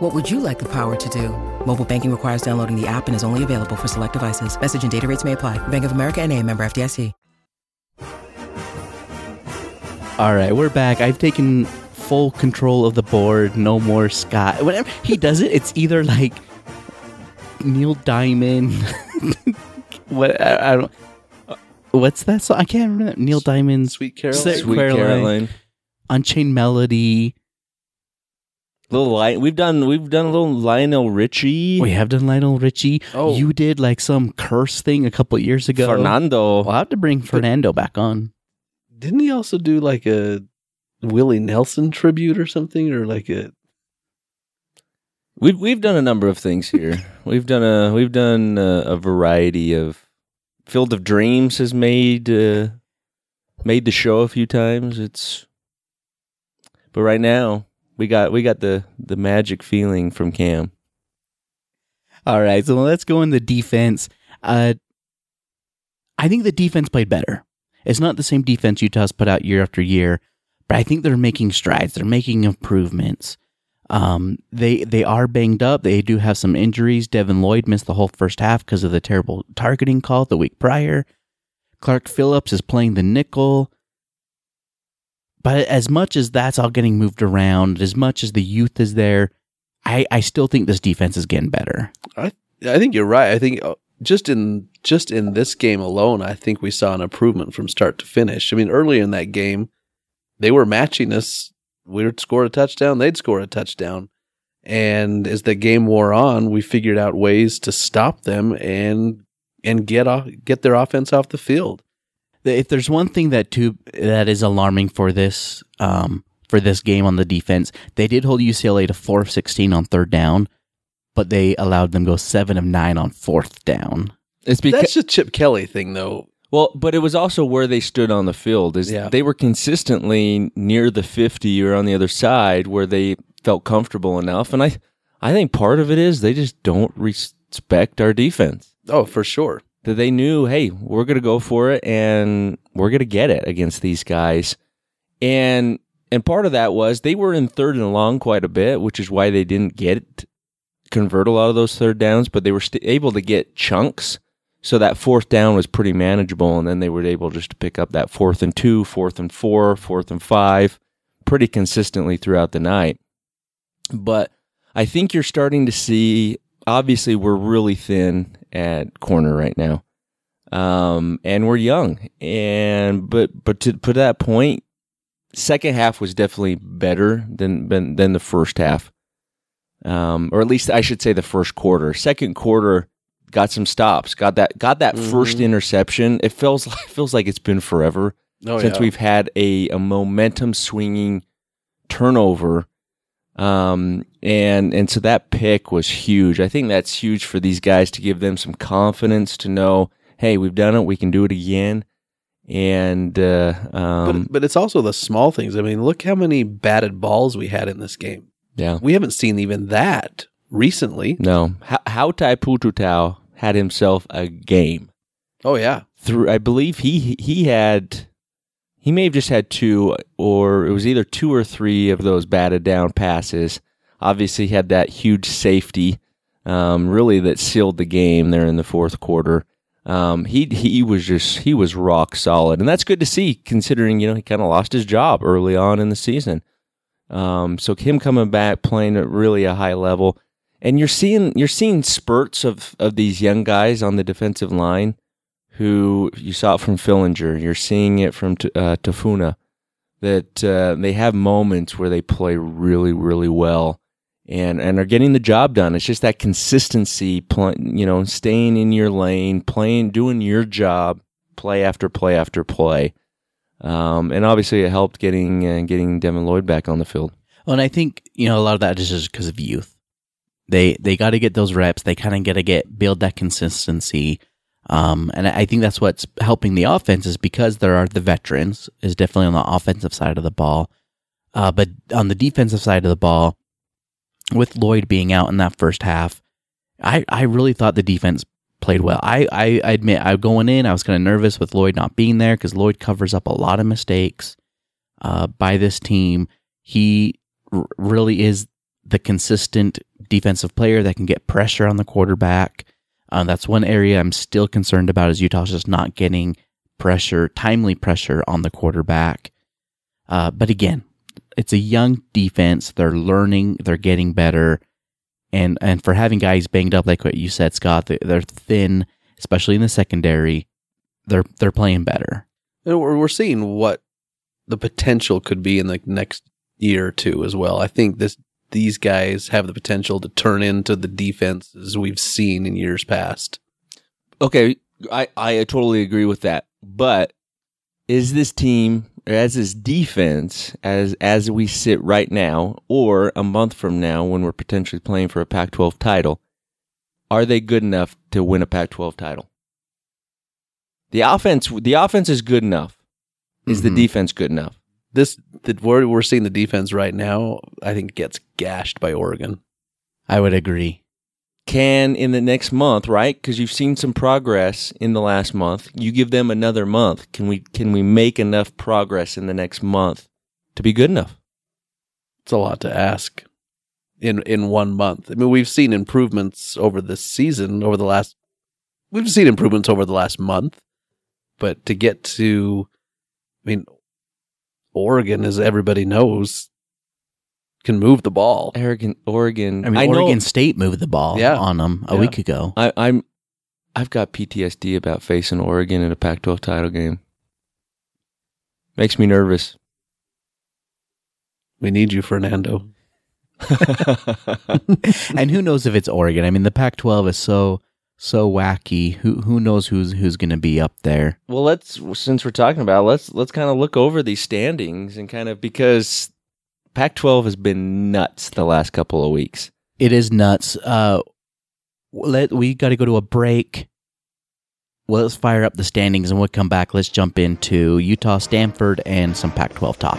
What would you like the power to do? Mobile banking requires downloading the app and is only available for select devices. Message and data rates may apply. Bank of America and a member FDIC. All right, we're back. I've taken full control of the board. No more Scott. Whenever he does it, it's either like Neil Diamond. [LAUGHS] what I, I don't. Uh, what's that song? I can't remember. Neil Diamond, Sweet Caroline. Sweet Sweet Caroline. Caroline. Unchained Melody. Little Li- we've done we've done a little Lionel Richie. We have done Lionel Richie. Oh. You did like some curse thing a couple years ago. Fernando. We'll have to bring Fernando back on. Didn't he also do like a Willie Nelson tribute or something, or like a? We've we've done a number of things here. [LAUGHS] we've done a we've done a, a variety of Field of Dreams has made uh, made the show a few times. It's but right now we got we got the the magic feeling from Cam. All right, so let's go in the defense. Uh, I think the defense played better. It's not the same defense Utah's put out year after year, but I think they're making strides. They're making improvements. Um, they they are banged up. They do have some injuries. Devin Lloyd missed the whole first half because of the terrible targeting call the week prior. Clark Phillips is playing the nickel. But as much as that's all getting moved around, as much as the youth is there, I, I still think this defense is getting better. I I think you're right. I think uh, just in just in this game alone, I think we saw an improvement from start to finish. I mean, early in that game, they were matching us. We would score a touchdown, they'd score a touchdown, and as the game wore on, we figured out ways to stop them and and get off get their offense off the field. If there's one thing that too that is alarming for this um for this game on the defense, they did hold UCLA to four of sixteen on third down, but they allowed them go seven of nine on fourth down. It's because That's just Chip Kelly thing, though. well, but it was also where they stood on the field. Is Yeah. they were consistently near the fifty or on the other side where they felt comfortable enough, and I I think part of it is they just don't respect our defense. Oh, for sure. That they knew, hey, we're going to go for it and we're going to get it against these guys. And and part of that was they were in third and long quite a bit, which is why they didn't get convert a lot of those third downs, but they were st- able to get chunks. So that fourth down was pretty manageable, and then they were able just to pick up that fourth and two, fourth and four, fourth and five, pretty consistently throughout the night. But I think you're starting to see. Obviously, we're really thin at corner right now, um, and we're young. And but but to put that point, second half was definitely better than than, than the first half, um, or at least I should say the first quarter. Second quarter got some stops, got that got that first Mhm. interception. It feels [LAUGHS] like feels like it's been forever Oh, since yeah. we've had a, a momentum swinging turnover. Um, and, and so that pick was huge. I think that's huge for these guys to give them some confidence to know, hey, we've done it. We can do it again. And, uh, um, but, but it's also the small things. I mean, look how many batted balls we had in this game. yeah, We haven't seen even that recently. no, how, how Tai Pututau had himself a game. Oh yeah, through I believe he he had he may have just had two or it was either two or three of those batted down passes. Obviously had that huge safety um, really that sealed the game there in the fourth quarter. Um, he he was just he was rock solid and that's good to see considering you know he kind of lost his job early on in the season. Um, so him coming back playing at really a high level and you're seeing you're seeing spurts of of these young guys on the defensive line who you saw it from Fillinger. You're seeing it from uh, Tafuna. That uh, they have moments where they play really, really well, and and are getting the job done. It's just that consistency, you know, staying in your lane, playing, doing your job, play after play after play. Um, and obviously, it helped getting uh, getting Devin Lloyd back on the field. Well, and I think you know a lot of that is just because of youth. They they got to get those reps. They kind of got to get build that consistency. Um, and I think that's what's helping the offense is because there are the veterans is definitely on the offensive side of the ball. Uh, but on the defensive side of the ball, with Lloyd being out in that first half, I, I really thought the defense played well. I, I, I admit, I going in, I was kind of nervous with Lloyd not being there because Lloyd covers up a lot of mistakes uh, by this team. He r- really is the consistent defensive player that can get pressure on the quarterback. Uh, that's one area I'm still concerned about is Utah's just not getting pressure, timely pressure on the quarterback. Uh, but again, it's a young defense. They're learning. They're getting better. And and for having guys banged up like what you said, Scott, they- they're thin, especially in the secondary. They're they're playing better. And we're seeing what the potential could be in the next year or two as well. I think this these guys have the potential to turn into the defenses we've seen in years past. Okay, I, I totally agree with that. But is this team, as this defense, as as we sit right now, or a month from now when we're potentially playing for a Pac-12 title, are they good enough to win a Pac-12 title? The offense, the offense is good enough. Is Mhm. the defense good enough? This that we're we're seeing the defense right now. I think gets gashed by Oregon. I would agree. can in the next month, right? Because you've seen some progress in the last month. You give them another month. Can we can we make enough progress in the next month to be good enough? It's a lot to ask in in one month. I mean, we've seen improvements over this season, over the last. We've seen improvements over the last month, but to get to, I mean, Oregon, as everybody knows, can move the ball. Oregon, Oregon. I mean, know- Oregon State moved the ball Yeah. on them a Yeah. week ago. I, I'm. I've got PTSD about facing Oregon in a Pac-12 title game. Makes me nervous. We need you, Fernando. [LAUGHS] [LAUGHS] and who knows if it's Oregon? I mean, the Pac-12 is so so wacky. Who who knows who's who's going to be up there? Well, let's since we're talking about, it, let's let's kind of look over these standings and kind of because Pac-12 has been nuts the last couple of weeks. It is nuts. Uh, let we got to go to a break. Well, let's fire up the standings, and we'll come back. Let's jump into Utah, Stanford, and some Pac-12 talk.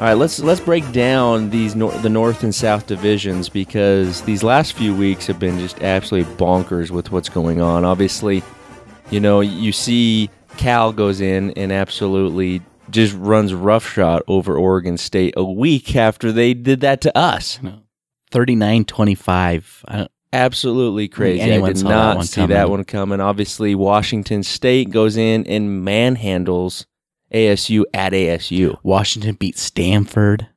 All right, let's let's break down these nor- the North and South divisions because these last few weeks have been just absolutely bonkers with what's going on. Obviously, you know, you see Cal goes in and absolutely just runs roughshod over Oregon State a week after they did that to us. 39-25. Absolutely crazy. anyone I did that not one see that one coming. Obviously, Washington State goes in and manhandles ASU at ASU. Washington beat Stanford.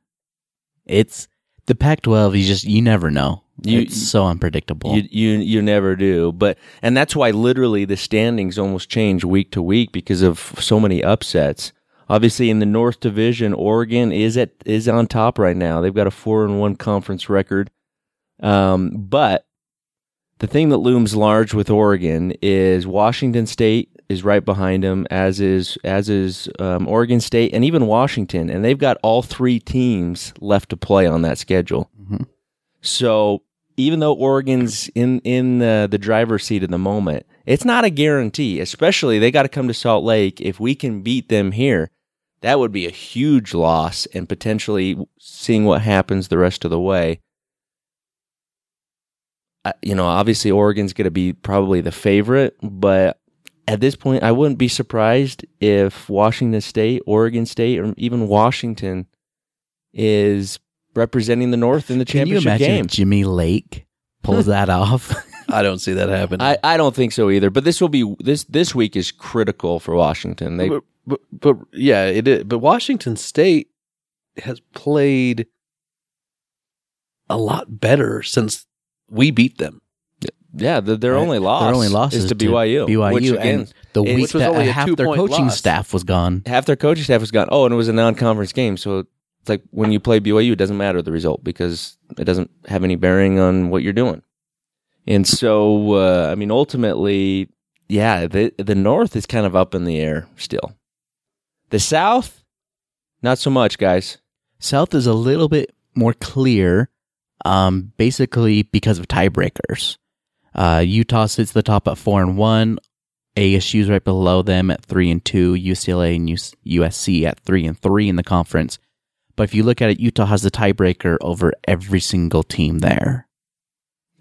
It's the Pac-12. You just you never know. You- it's so unpredictable. You you you never do, but and that's why literally the standings almost change week to week because of so many upsets. Obviously, in the North Division, Oregon is at is on top right now. They've got a four and one conference record. Um, but the thing that looms large with Oregon is Washington State is right behind them, as is as is um, Oregon State and even Washington, and they've got all three teams left to play on that schedule. Mhm. So even though Oregon's in in the, the driver's seat at the moment, it's not a guarantee. Especially they got to come to Salt Lake. If we can beat them here, that would be a huge loss, and potentially seeing what happens the rest of the way. Uh, you know, obviously Oregon's going to be probably the favorite, but at this point, I wouldn't be surprised if Washington State, Oregon State, or even Washington is representing the North in the Can you championship imagine game. if Jimmy Lake pulls hmm. that off? [LAUGHS] I don't see that happening. I, I don't think so either. But this will be this this week is critical for Washington. They but, but, but yeah, it is. But Washington State has played a lot better since we beat them. Yeah, the, their only loss. Their only loss is to BYU. BYU, which again, and the it- week which was that only a half their two-point coaching loss. staff was gone. half their coaching staff was gone. Oh, and it was a non-conference game, so it's like when you play BYU, it doesn't matter the result because it doesn't have any bearing on what you're doing. And so, uh, I mean, ultimately, yeah, the the North is kind of up in the air still. The South, not so much, guys. South is a little bit more clear, um, basically because of tiebreakers. Uh, Utah sits at the top at four and one. ASU's right below them at three and two. UCLA and USC at three and three in the conference. But if you look at it, Utah has the tiebreaker over every single team there.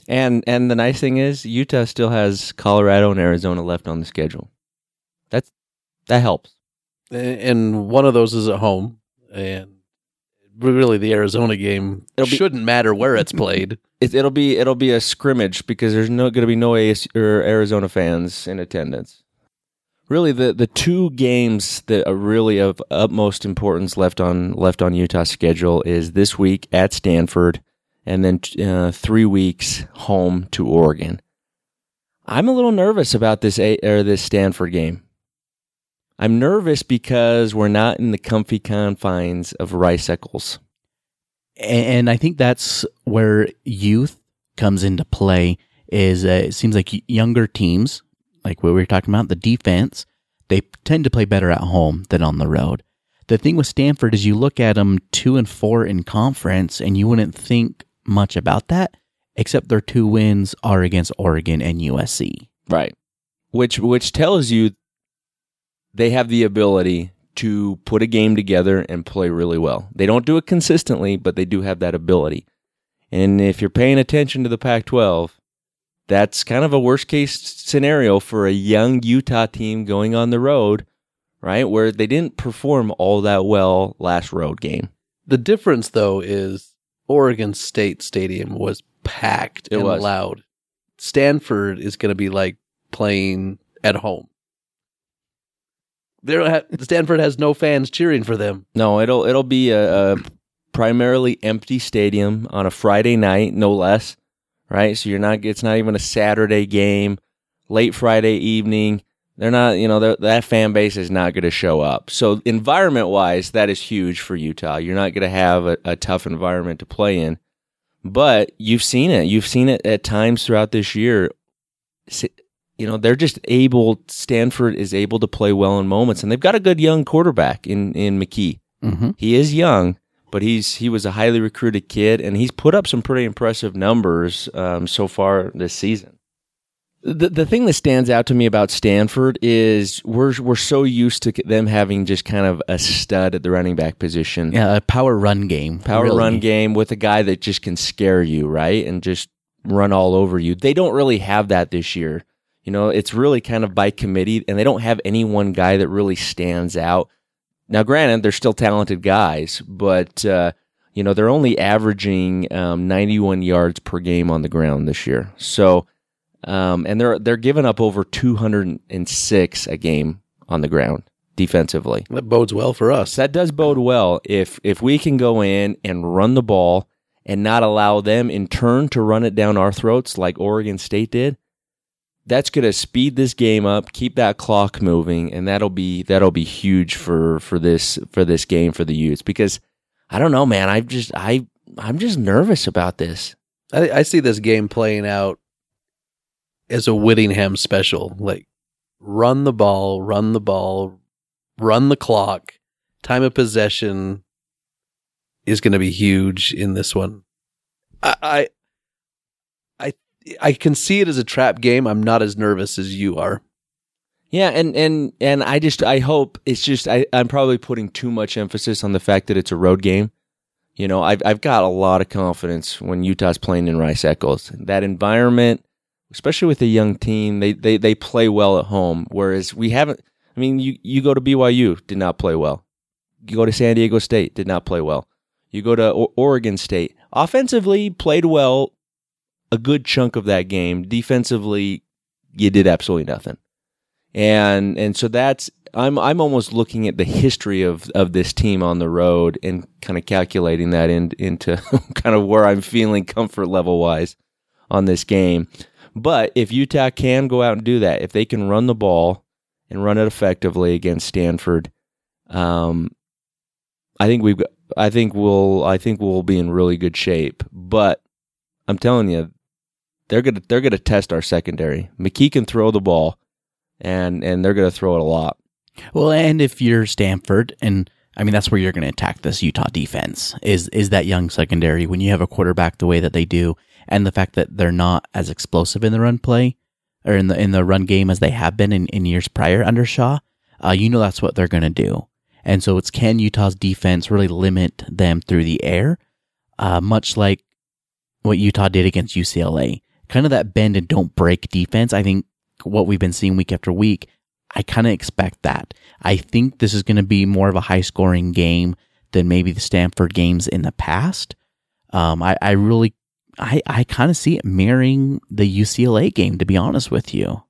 And and the nice thing is, Utah still has Colorado and Arizona left on the schedule. That's that helps. And one of those is at home. And really, the Arizona game It'll shouldn't matter where it's played. [LAUGHS] It, it'll be it'll be a scrimmage because there's no going to be no AS, or Arizona fans in attendance. Really, the the two games that are really of utmost importance left on left on Utah's schedule is this week at Stanford, and then uh, three weeks home to Oregon. I'm a little nervous about this a, or this Stanford game. I'm nervous because we're not in the comfy confines of Rice Eccles. and I think that's where youth comes into play. Is uh, it seems like younger teams, like what we were talking about, the defense, they tend to play better at home than on the road. The thing with Stanford is you look at them two and four in conference, and you wouldn't think much about that, except their two wins are against Oregon and USC. Right. Which which tells you they have the ability to put a game together and play really well. They don't do it consistently, but they do have that ability. And if you're paying attention to the Pac 12, that's kind of a worst case scenario for a young Utah team going on the road, right? Where they didn't perform all that well last road game. The difference, though, is Oregon State Stadium was packed It and was. loud. Stanford is going to be like playing at home. There, Stanford has no fans cheering for them. No, it'll it'll be a, a primarily empty stadium on a Friday night, no less. Right, so you're not. It's not even a Saturday game. Late Friday evening, they're not. You know, that fan base is not going to show up. So environment wise, that is huge for Utah. You're not going to have a, a tough environment to play in. But you've seen it. You've seen it at times throughout this year. S- You know, they're just able. Stanford is able to play well in moments, and they've got a good young quarterback in in McKee. Mm-hmm. He is young, but he's he was a highly recruited kid, and he's put up some pretty impressive numbers um, so far this season. The the thing that stands out to me about Stanford is we're we're so used to them having just kind of a stud at the running back position, Yeah, a power run game. power really. run game with a guy that just can scare you, right, and just run all over you. They don't really have that this year. You know, it's really kind of by committee, and they don't have any one guy that really stands out. Now, granted, they're still talented guys, but uh, you know they're only averaging um, 91 yards per game on the ground this year. So, um, and they're they're giving up over 206 a game on the ground defensively. That bodes well for us. That does bode well if if we can go in and run the ball and not allow them in turn to run it down our throats like Oregon State did. That's going to speed this game up, keep that clock moving, and that'll be that'll be huge for for this for this game for the Utes because I don't know, man. I just I I'm just nervous about this. I, I see this game playing out as a Whittingham special. Like, run the ball, run the ball, run the clock. Time of possession is going to be huge in this one. I, I, I, can see it as a trap game. I'm not as nervous as you are. Yeah, and and and I just I hope it's just I I'm probably putting too much emphasis on the fact that it's a road game. You know, I've I've got a lot of confidence when Utah's playing in Rice Eccles. That environment, especially with a young team, they they they play well at home. Whereas we haven't. I mean, you you go to BYU, did not play well. You go to San Diego State, did not play well. You go to o- Oregon State, offensively played well a good chunk of that game. Defensively, you did absolutely nothing and and so that's I'm I'm almost looking at the history of of this team on the road and kind of calculating that in, into [LAUGHS] kind of where I'm feeling comfort level wise on this game. But if Utah can go out and do that, if they can run the ball and run it effectively against Stanford, um, I think we've got, I think we'll I think we'll be in really good shape. But I'm telling you, they're gonna they're gonna test our secondary. McKee can throw the ball, and and they're gonna throw it a lot. Well, and if you're Stanford, and I mean that's where you're to attack this Utah defense is is that young secondary when you have a quarterback the way that they do, and the fact that they're not as explosive in the run play or in the in the run game as they have been in, in years prior under Shaw. Uh, you know that's what they're to do, and so it's can Utah's defense really limit them through the air, uh, much like what Utah did against UCLA. Kind of that bend and don't break defense. I think what we've been seeing week after week I kind of expect that. I think this is going to be more of a high scoring game than maybe the Stanford games in the past. Um, I, I really, I, I kind of see it mirroring the UCLA game, to be honest with you.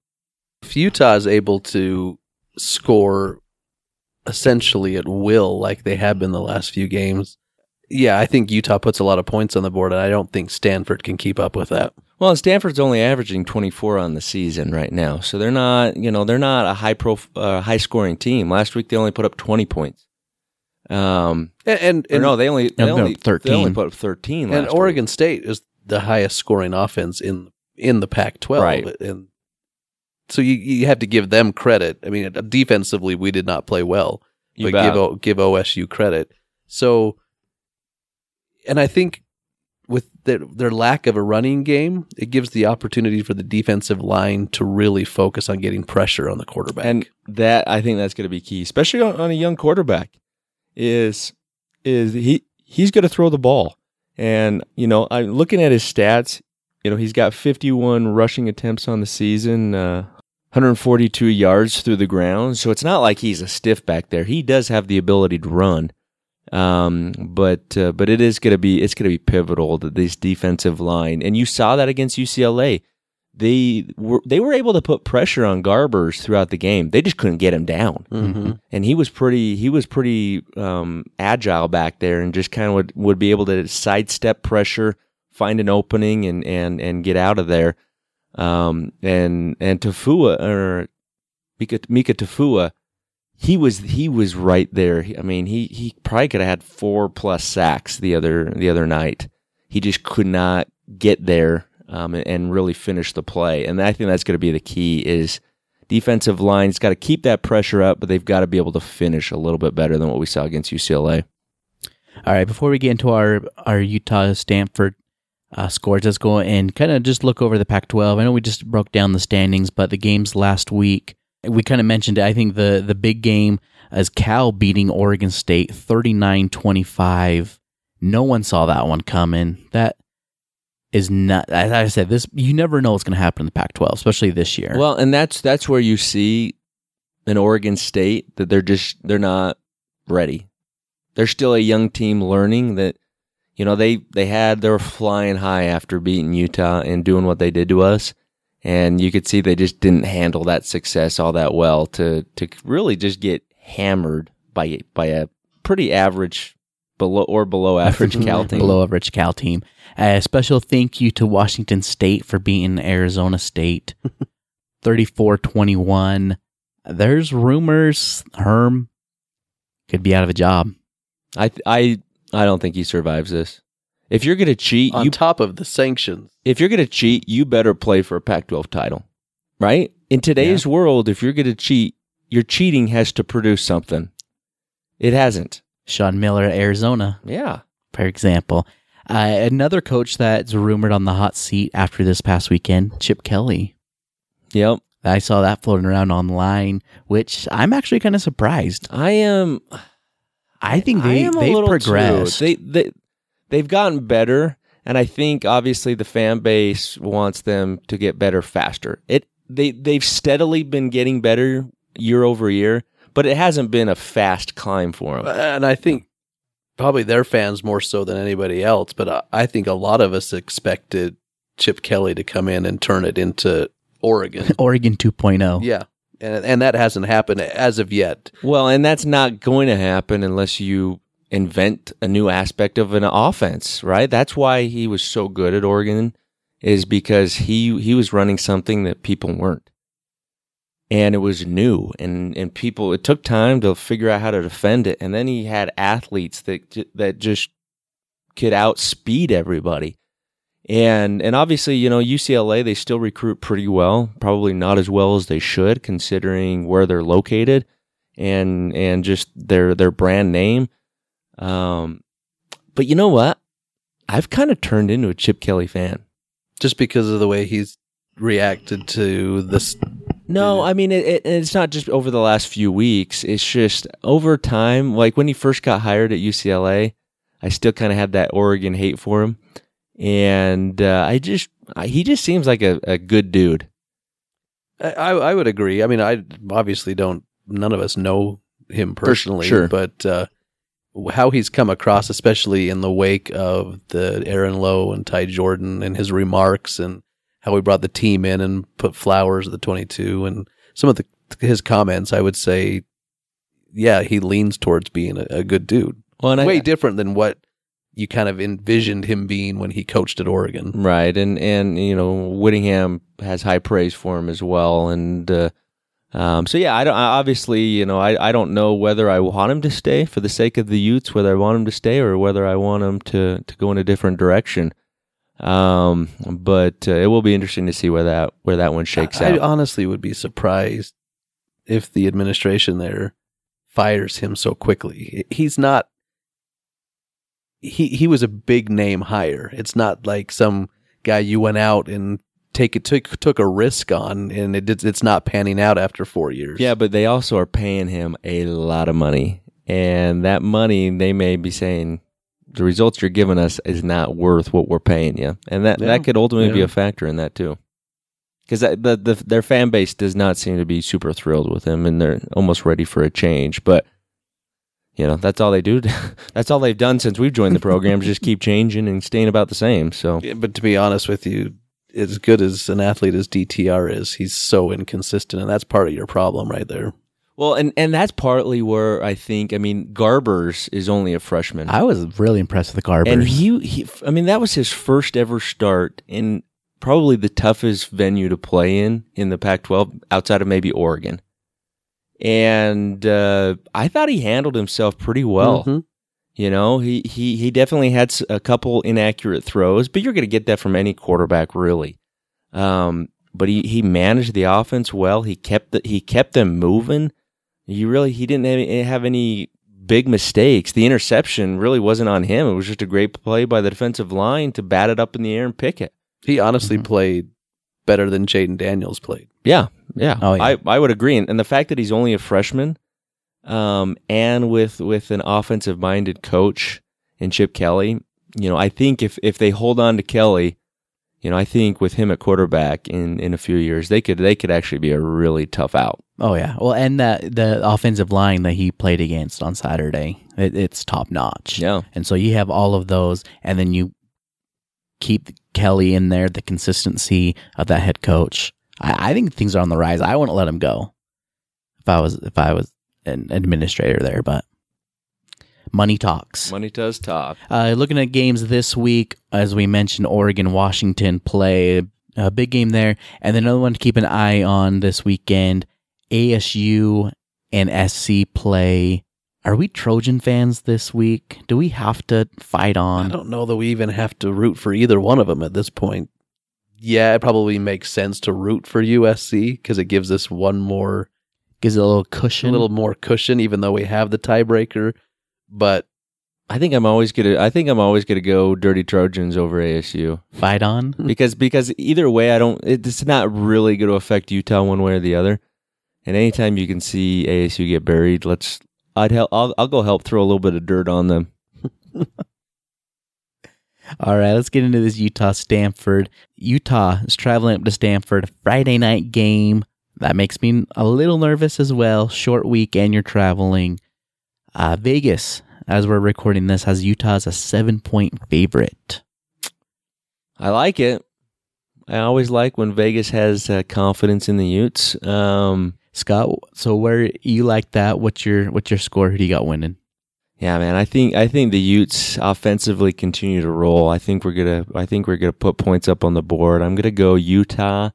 If Utah is able to score essentially at will, like they have been the last few games, yeah, I think Utah puts a lot of points on the board, and I don't think Stanford can keep up with that. Well, Stanford's only averaging 24 on the season right now, so they're not, you know, they're not a high pro, uh, high scoring team. Last week they only put up 20 points. Um, and, and, and no, they only they No, only 13. They only put up 13. Last and Oregon State is the highest scoring offense in in the Pac-12, Right. and so you you have to give them credit. I mean, defensively, we did not play well, You but bet. give give OSU credit. So, and I think their lack of a running game, it gives the opportunity for the defensive line to really focus on getting pressure on the quarterback. and that I think that's going to be key, especially on, on a young quarterback. Is is he he's going to throw the ball, and you know, I'm looking at his stats. You know, he's got 51 rushing attempts on the season, uh, 142 yards through the ground. So it's not like he's a stiff back there. He does have the ability to run. Um, but uh, but it is going to be it's going to be pivotal that this defensive line, and you saw that against UCLA. They were they were able to put pressure on Garbers throughout the game. They just couldn't get him down, Mhm. and he was pretty he was pretty um, agile back there, and just kind of would, would be able to sidestep pressure, find an opening, and and and get out of there. Um, and and Tafua or Mika Mika Tafua, he was he was right there. I mean, he he probably could have had four plus sacks the other the other night. He just could not get there um, and, really finish the play. And I think that's going to be the key is defensive line's got to keep that pressure up, but they've got to be able to finish a little bit better than what we saw against UCLA. All right, before we get into our our Utah Stanford uh, scores, let's go and kind of just look over the Pac-12. I know we just broke down the standings, but the games last week we kind of mentioned. it. I think the the big game as Cal beating Oregon State 39-25. No one saw that one coming. That is not. As I said, this you never know what's going to happen in the Pac-12, especially this year. Well, and that's that's where you see in Oregon State that they're just they're not ready. They're still a young team learning that you know they they had they were flying high after beating Utah and doing what they did to us. And you could see they just didn't handle that success all that well to to really just get hammered by by a pretty average below or below [LAUGHS] average Cal team. below average Cal team. A special thank you to Washington State for beating Arizona State [LAUGHS] 34 21. There's rumors Herm could be out of a job. I I I don't think he survives this. If you're gonna cheat, on you top of the sanctions. if you're going to cheat, you better play for a Pac 12 title, right? In today's world, if you're going to cheat, your cheating has to produce something. It hasn't. Sean Miller, Arizona, Yeah. for example. Uh, another coach that's rumored on the hot seat after this past weekend, Chip Kelly. Yep. I saw that floating around online, which I'm actually kind of surprised. I am. I think I they am a they've little progressed. Too. They they they've gotten better, and I think obviously the fan base wants them to get better faster. It they they've steadily been getting better year over year, but it hasn't been a fast climb for them. Uh, and I think probably their fans more so than anybody else, but I- I think a lot of us expected Chip Kelly to come in and turn it into Oregon. [LAUGHS] Oregon 2.0. yeah. and and that hasn't happened as of yet. Well, and that's not going to happen unless you invent a new aspect of an offense, right? That's why he was so good at Oregon is because he he was running something that people weren't. And it was new and and people it took time to figure out how to defend it and then he had athletes that that just could outspeed everybody. And and obviously, you know, UCLA they still recruit pretty well, probably not as well as they should considering where they're located and and just their their brand name. Um but you know what? I've kind of turned into a Chip Kelly fan. Just because of the way he's reacted to this. No, I mean it, it, it's not just over the last few weeks. It's just over time. Like when he first got hired at UCLA, I still kind of had that Oregon hate for him, and uh, I just I, he just seems like a, a good dude. I, I would agree. I mean, I obviously don't. None of us know him personally, sure. but uh, how he's come across, especially in the wake of the Aaron Lowe and Ty Jordan and his remarks, and how he brought the team in and put flowers at the twenty-two, and some of the his comments, I would say, yeah, he leans towards being a, a good dude. Well, and I- way different than what you kind of envisioned him being when he coached at Oregon. Right, and and you know Whittingham has high praise for him as well, and uh, um, so yeah, I don't I obviously you know I, I don't know whether I want him to stay for the sake of the Utes, whether I want him to stay or whether I want him to to go in a different direction. Um, but uh, it will be interesting to see where that where that one shakes I out. I honestly would be surprised if the administration there fires him so quickly. He's not. He he was a big name hire. It's not like some guy you went out and take it took took a risk on, and it did, it's not panning out after four years. Yeah, but they also are paying him a lot of money. And that money, they may be saying, the results you're giving us is not worth what we're paying you. And that, Yeah. that could ultimately be a factor in that too. Because the, the, their fan base does not seem to be super thrilled with him and they're almost ready for a change. But, you know, that's all they do. [LAUGHS] that's all they've done since we've joined the program is just keep changing and staying about the same. So, Yeah, but to be honest with you, as good as an athlete as DTR is, he's so inconsistent, and that's part of your problem right there. well, and, and that's partly where I think, I mean, Garbers is only a freshman. I was really impressed with the Garbers. And he, he, I mean, that was his first ever start in probably the toughest venue to play in in the Pac-12, outside of maybe Oregon. And uh, I thought he handled himself pretty well. Mhm. You know, he he he definitely had a couple inaccurate throws, but you're going to get that from any quarterback, really. Um, but he he managed the offense well. He kept the, he kept them moving. He really he didn't have, have any big mistakes. The interception really wasn't on him. It was just a great play by the defensive line to bat it up in the air and pick it. He honestly Mm-hmm. played better than Jayden Daniels played. Yeah, yeah. Oh, yeah. I, I would agree. And, and the fact that he's only a freshman, um, and with with an offensive minded coach in Chip Kelly, you know, I think if if they hold on to Kelly, you know, I think with him at quarterback in in a few years, they could they could actually be a really tough out. oh yeah, well, and that the offensive line that he played against on Saturday, it, it's top notch. Yeah. and so you have all of those, and then you keep Kelly in there, the consistency of that head coach. I, I think things are on the rise. I wouldn't let him go if I was if I was an administrator there, but money talks. Money does talk. Uh, looking at games this week, as we mentioned, Oregon, Washington play a big game there, and then another one to keep an eye on this weekend. ASU and SC play. Are we Trojan fans this week? Do we have to fight on? I don't know that we even have to root for either one of them at this point. Yeah, it probably makes sense to root for USC because it gives us one more, Gives it a little cushion, a little more cushion, even though we have the tiebreaker. But I think I'm always gonna. I think I'm always gonna go Dirty Trojans over ASU. fight on. [LAUGHS] because because either way, I don't. It's not really going to affect Utah one way or the other. And anytime you can see ASU get buried, let's. I'd help. I'll, I'll go help throw a little bit of dirt on them. [LAUGHS] All right, let's get into this Utah Stanford. Utah is traveling up to Stanford Friday night game. That makes me a little nervous as well. Short week and you're traveling. Uh, Vegas, as we're recording this, has Utah as a seven point favorite. I like it. I always like when Vegas has uh, confidence in the Utes. Um, Scott, so where you like that? What's your what's your score? Who do you got winning? Yeah, man. I think I think the Utes offensively continue to roll. I think we're gonna I think we're gonna put points up on the board. I'm gonna go Utah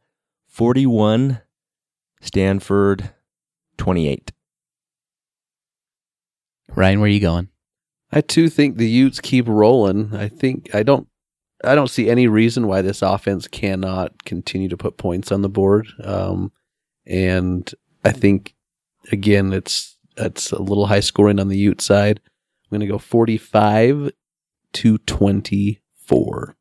forty one, Stanford twenty eight. Ryan, where are you going? I too think the Utes keep rolling. I think I don't I don't see any reason why this offense cannot continue to put points on the board. Um, and I think again it's it's a little high scoring on the Ute side. I'm going to go 45 to 24.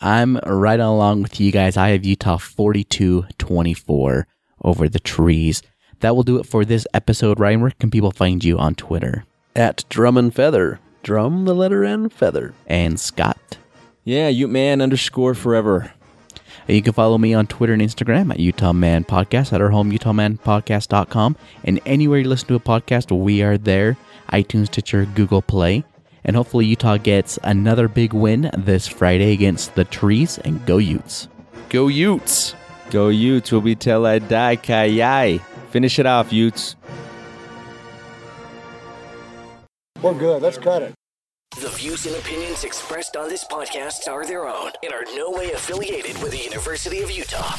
I'm right along with you guys. I have Utah 42 24 over the trees. That will do it for this episode. Ryan, where can people find you on Twitter? At Drum and Feather. Drum, the letter N, Feather. And Scott. Yeah, Ute man underscore forever. And you can follow me on Twitter and Instagram at Utah Man Podcast at our home, utahmanpodcast.com. And anywhere you listen to a podcast, we are there iTunes, Stitcher, Google Play. And hopefully, Utah gets another big win this Friday against the Trees and go Utes. Go Utes! Go Utes will be till I die, Ki-yi. Finish it off, Utes. We're good. Let's cut it. The views and opinions expressed on this podcast are their own and are no way affiliated with the University of Utah.